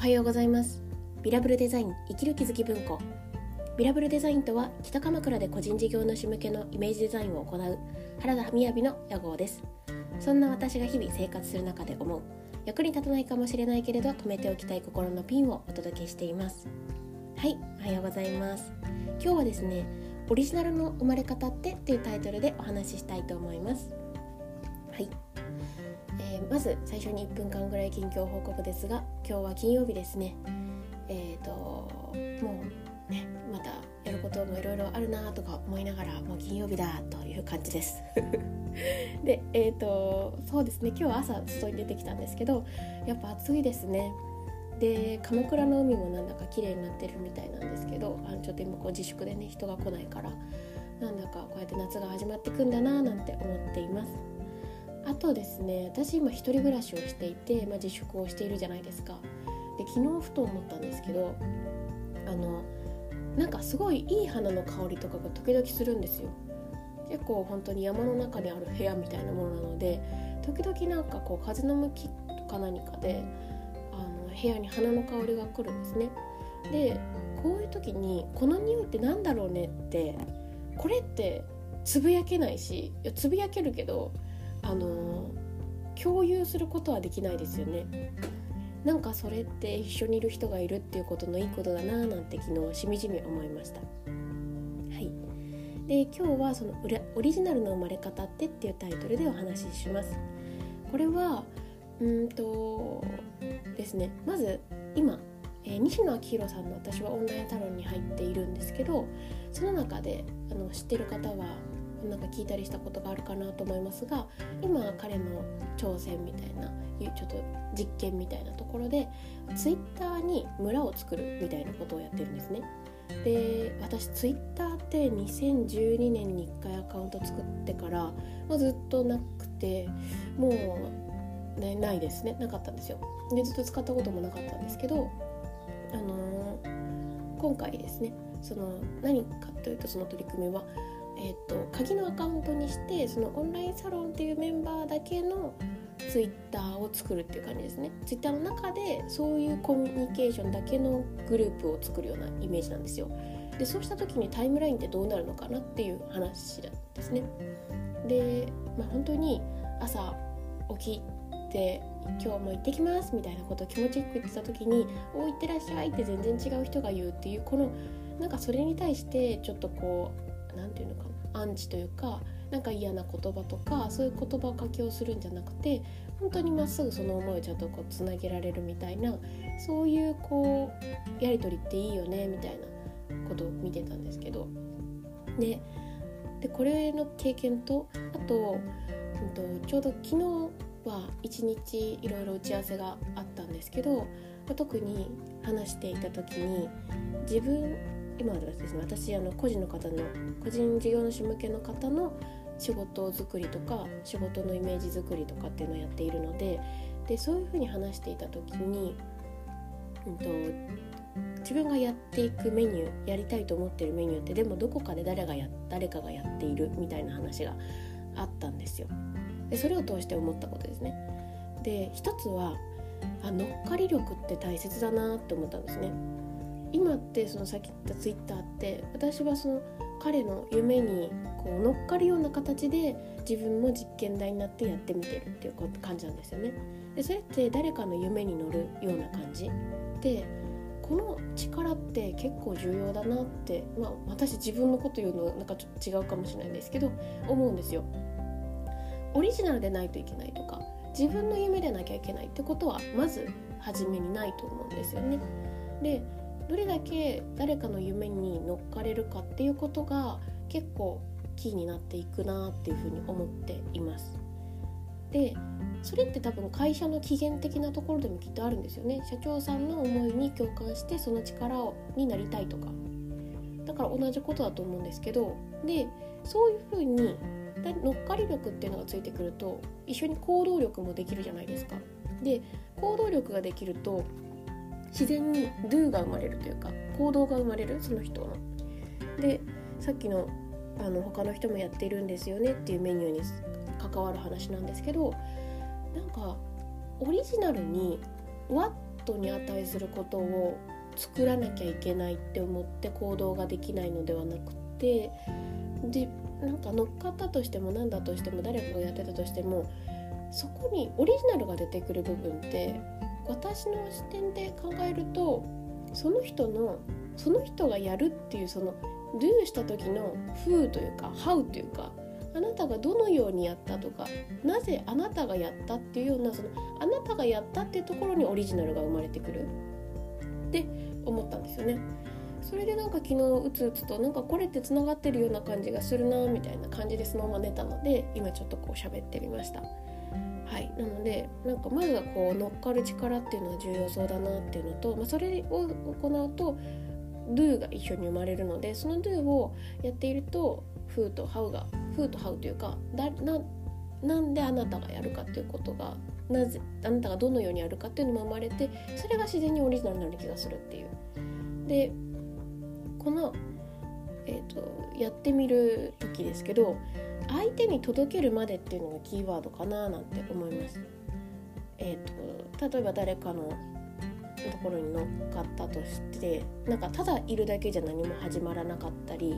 おはようございます。ビラブルデザイン生きる気づき文庫。ビラブルデザインとは北鎌倉で個人事業主向けのイメージデザインを行う原田雅の屋号です。そんな私が日々生活する中で思う役に立たないかもしれないけれど止めておきたい心のピンをお届けしています。はいおはようございます。今日はですねオリジナルの生まれ方ってっていうタイトルでお話ししたいと思います。はい。まず最初に1分間ぐらい近況報告ですが今日は金曜日ですね。えっ、ー、ともうねまたやることもいろいろあるなとか思いながらもう金曜日だという感じです。でえっ、ー、とそうですね今日は朝外に出てきたんですけどやっぱ暑いですね。で鎌倉の海もなんだか綺麗になってるみたいなんですけどあのちょっと今こう自粛でね人が来ないからなんだかこうやって夏が始まってくんだななんて思っています。あとですね私今一人暮らしをしていて、まあ、自粛をしているじゃないですか。で昨日ふと思ったんですけどあのなんかすごいいい花の香りとかが時々するんですよ。結構本当に山の中にある部屋みたいなものなので時々なんかこう風の向きとか何かであの部屋に花の香りが来るんですね。でこういう時にこの匂いって何だろうねってこれってつぶやけないしいやつぶやけるけどあの共有することはできないですよね。なんかそれって一緒にいる人がいるっていうことのいいことだななんて昨日しみじみ思いました。はい。で今日はそのオリジナルの生まれ方ってっていうタイトルでお話しします。これはうんとですね。まず今、えー、西野昭弘さんの私はオンラインサロンに入っているんですけどその中であの知ってる方はなんか聞いたりしたことがあるかなと思いますが今彼の挑戦みたいなちょっと実験みたいなところでツイッターに村を作るみたいなことをやってるんですね。で私ツイッターって2012年に1回アカウント作ってからもうずっとなくてもう、ね、ないですねなかったんですよでずっと使ったこともなかったんですけどあのー、今回ですねその何かというとその取り組みはえーと、鍵のアカウントにしてそのオンラインサロンっていうメンバーだけのツイッターを作るっていう感じですね。ツイッターの中でそういうコミュニケーションだけのグループを作るようなイメージなんですよ。でそうした時にタイムラインってどうなるのかなっていう話なんですね。で、まあ、本当に朝起きて今日も行ってきますみたいなことを気持ちよく言ってた時に「お行ってらっしゃい」って全然違う人が言うっていうこのなんかそれに対してちょっとこう何て言うのかなアンチというかなんか嫌な言葉とかそういう言葉を書きをするんじゃなくて本当にまっすぐその思いをちゃんとこうつなげられるみたいなそういうこうやり取りっていいよねみたいなことを見てたんですけど。ででこれの経験とあと,、うんと、ちょうど昨日は一日いろいろ打ち合わせがあったんですけど特に話していた時に自分今はですね私あの個人の方の個人事業主向けの方の仕事作りとか仕事のイメージ作りとかっていうのをやっているのででそういうふうに話していた時に、うんと、自分がやっていくメニューやりたいと思ってるメニューってでもどこかで誰がや誰かがやっているみたいな話があったんですよ。でそれを通して思ったことですね。で一つはあ乗っかり力って大切だなって思ったんですね。今ってそのさっき言ったツイッターって私はその彼の夢にこう乗っかるような形で自分も実験台になってやってみてるっていう感じなんですよね。でそれって誰かの夢に乗るような感じでこの力って結構重要だなって、まあ、私自分のこと言うのなんかちょっと違うかもしれないんですけど思うんですよ。オリジナルでないといけないとか自分の夢でなきゃいけないってことはまず初めにないと思うんですよね。でどれだけ誰かの夢に乗っかれるかっていうことが結構キーになっていくなっていうふうに思っています。でそれって多分会社の起源的なところでもきっとあるんですよね社長さんの思いに共感してその力になりたいとかだから同じことだと思うんですけどでそういうふうに乗っかり力っていうのがついてくると一緒に行動力もできるじゃないですか。で行動力ができると自然に do が生まれるというか行動が生まれるその人の。でさっきのあの他の人もやってるんですよねっていうメニューに関わる話なんですけどなんかオリジナルにわっとトに値することを作らなきゃいけないって思って行動ができないのではなくてでなんか乗っかったとしても何だとしても誰かがやってたとしてもそこにオリジナルが出てくる部分って私の視点で考えるとその人のその人がやるっていうその do した時の who というか how というかあなたがどのようにやったとかなぜあなたがやったっていうようなそのあなたがやったっていうところにオリジナルが生まれてくるって思ったんですよね。それでなんか昨日うつうつとなんかこれってつながってるような感じがするなみたいな感じでそのまま寝たので今ちょっとこう喋ってみました。はいなのでなんかまずはこう乗っかる力っていうのは重要そうだなっていうのと、まあ、それを行うと do が一緒に生まれるのでその do をやっていると who と how が who と how というかだななんであなたがやるかっていうことがなぜあなたがどのようにやるかっていうのも生まれてそれが自然にオリジナルになる気がするっていう。でこの、えーと、やってみる時ですけど相手に届けるまでっていうのがキーワードかななんて思います。えーと、例えば誰かのところに乗っかったとしてなんかただいるだけじゃ何も始まらなかったり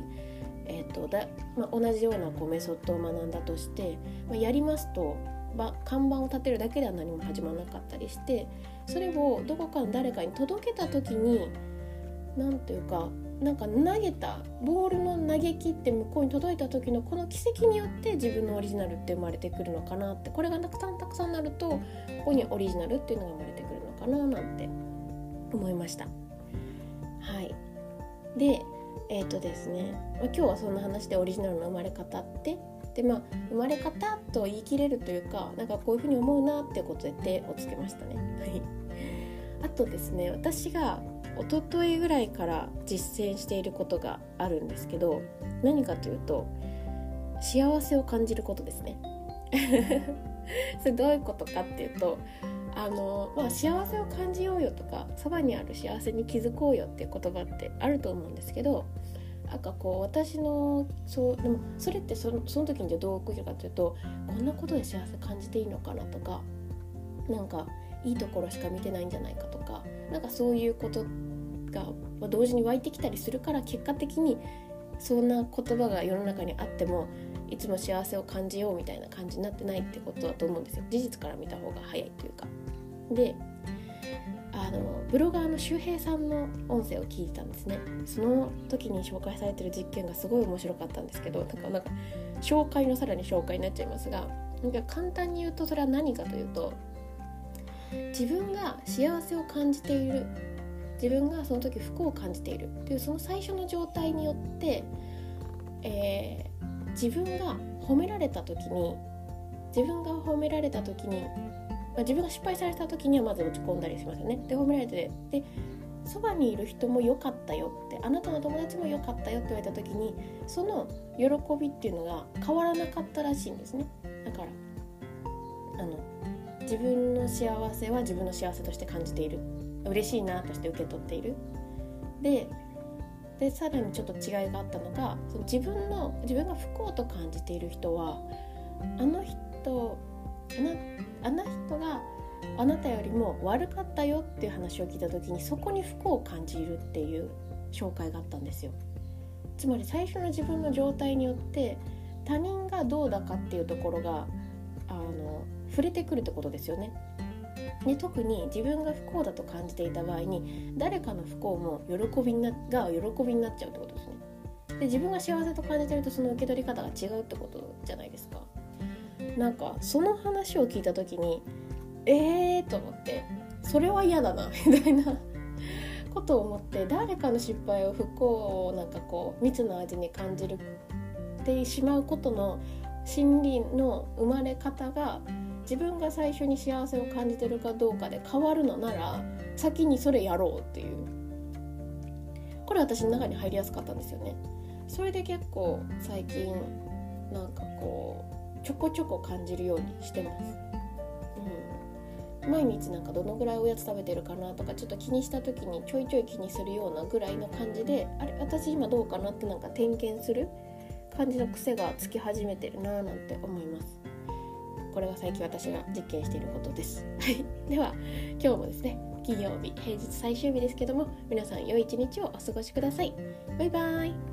えーとだまあ、同じようなこうメソッドを学んだとして、まあ、やりますと、ま、看板を立てるだけでは何も始まらなかったりしてそれをどこかの誰かに届けた時に何ていうかなんか投げたボールの投げ切って向こうに届いた時のこの奇跡によって自分のオリジナルって生まれてくるのかなってこれがたくさんたくさんなるとここにオリジナルっていうのが生まれてくるのかななんて思いました。はいでえっ、ー、とですね、ま、今日はそんな話でオリジナルの生まれ方ってでまあ生まれ方と言い切れるというかなんかこういうふうに思うなってことで手をつけましたね。はい、あとですね私が一昨日ぐらいから実践していることがあるんですけど何かというと幸せを感じることですね。それどういうことかっていうとあの、まあ、幸せを感じようよとかそばにある幸せに気づこうよっていう言葉ってあると思うんですけどなんかこう私のそうでもそれってそのその時にじゃどう起きるかというとこんなことで幸せ感じていいのかなとかなんかいいところしか見てないんじゃないかとかなんかそういうことが同時に湧いてきたりするから結果的にそんな言葉が世の中にあってもいつも幸せを感じようみたいな感じになってないってことだと思うんですよ事実から見た方が早いというか。であのブロガーの周平さんの音声を聞いたんですねその時に紹介されてる実験がすごい面白かったんですけどなんかなんか紹介のさらに紹介になっちゃいますがなんか簡単に言うとそれは何かというと自分が幸せを感じている自分がその時不幸を感じているというその最初の状態によって、えー、自分が褒められた時に自分が褒められた時にまあ、自分が失敗された時にはまず落ち込んだりしますよね。で褒められてでそばにいる人も良かったよってあなたの友達も良かったよって言われた時にその喜びっていうのが変わらなかったらしいんですね。だからあの自分の幸せは自分の幸せとして感じている嬉しいなとして受け取っている。ででさらにちょっと違いがあったのがその自分の自分が不幸と感じている人はあの人あの人があなたよりも悪かったよっていう話を聞いた時にそこに不幸を感じるっていう紹介があったんですよつまり最初の自分の状態によって他人がどうだかっていうところがあの触れてくるってことですよね。で特に自分が不幸だと感じていた場合に誰かの不幸も喜びになが喜びになっちゃうってことですね。で自分が幸せと感じてるとその受け取り方が違うってことじゃないですか。なんかその話を聞いた時にえーと思ってそれは嫌だなみたいな。ことを思って誰かの失敗を不幸をなんかこう蜜の味に感じるってしまうことの心理の生まれ方が自分が最初に幸せを感じてるかどうかで変わるのなら先にそれやろうっていう。これ私の中に入りやすかったんですよね。それで結構最近なんかこうちょこちょこ感じるようにしてます。うん、毎日なんかどのぐらいおやつ食べてるかなとかちょっと気にした時にちょいちょい気にするようなぐらいの感じであれ私今どうかなってなんか点検する感じの癖がつき始めてるなーなんて思います。これが最近私が実験していることです。はい。では今日もですね金曜日平日最終日ですけども皆さん良い一日をお過ごしください。バイバイ。